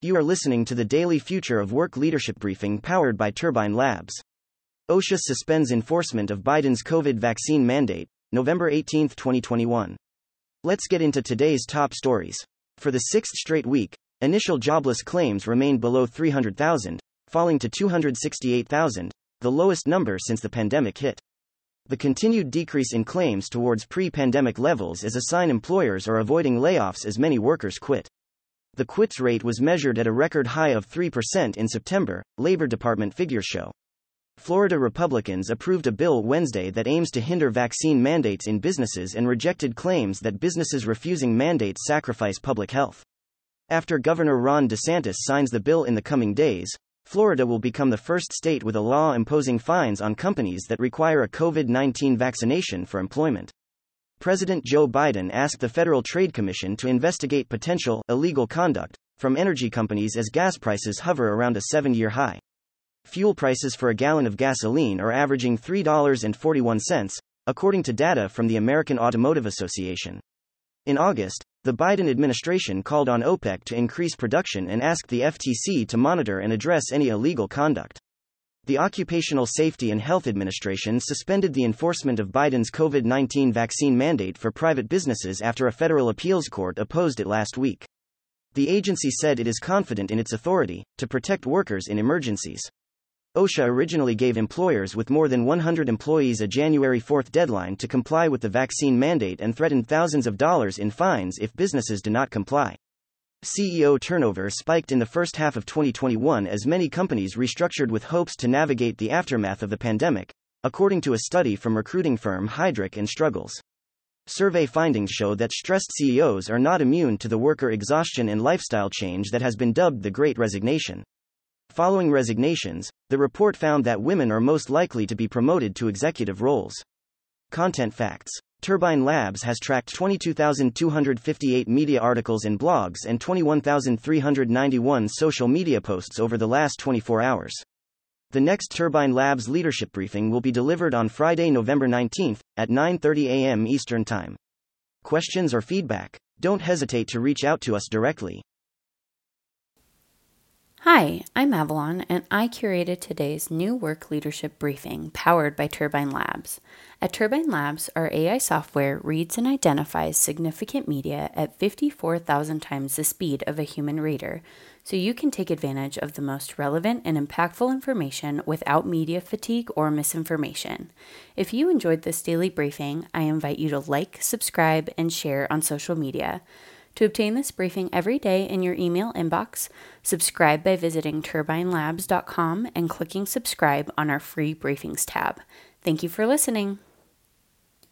You are listening to the daily Future of Work Leadership Briefing powered by Turbine Labs. OSHA suspends enforcement of Biden's COVID vaccine mandate, November 18, 2021. Let's get into today's top stories. For the sixth straight week, initial jobless claims remained below 300,000, falling to 268,000, the lowest number since the pandemic hit. The continued decrease in claims towards pre pandemic levels is a sign employers are avoiding layoffs as many workers quit. The quits rate was measured at a record high of 3% in September, Labor Department figures show. Florida Republicans approved a bill Wednesday that aims to hinder vaccine mandates in businesses and rejected claims that businesses refusing mandates sacrifice public health. After Governor Ron DeSantis signs the bill in the coming days, Florida will become the first state with a law imposing fines on companies that require a COVID 19 vaccination for employment. President Joe Biden asked the Federal Trade Commission to investigate potential illegal conduct from energy companies as gas prices hover around a seven year high. Fuel prices for a gallon of gasoline are averaging $3.41, according to data from the American Automotive Association. In August, the Biden administration called on OPEC to increase production and asked the FTC to monitor and address any illegal conduct. The Occupational Safety and Health Administration suspended the enforcement of Biden's COVID 19 vaccine mandate for private businesses after a federal appeals court opposed it last week. The agency said it is confident in its authority to protect workers in emergencies. OSHA originally gave employers with more than 100 employees a January 4 deadline to comply with the vaccine mandate and threatened thousands of dollars in fines if businesses do not comply. CEO turnover spiked in the first half of 2021 as many companies restructured with hopes to navigate the aftermath of the pandemic, according to a study from recruiting firm Heidrick and Struggles. Survey findings show that stressed CEOs are not immune to the worker exhaustion and lifestyle change that has been dubbed the Great Resignation. Following resignations, the report found that women are most likely to be promoted to executive roles. Content facts Turbine Labs has tracked 22,258 media articles and blogs and 21,391 social media posts over the last 24 hours. The next Turbine Labs leadership briefing will be delivered on Friday, November 19th at 9:30 a.m. Eastern Time. Questions or feedback? Don't hesitate to reach out to us directly. Hi, I'm Avalon, and I curated today's new work leadership briefing powered by Turbine Labs. At Turbine Labs, our AI software reads and identifies significant media at 54,000 times the speed of a human reader, so you can take advantage of the most relevant and impactful information without media fatigue or misinformation. If you enjoyed this daily briefing, I invite you to like, subscribe, and share on social media. To obtain this briefing every day in your email inbox, subscribe by visiting turbinelabs.com and clicking subscribe on our free briefings tab. Thank you for listening.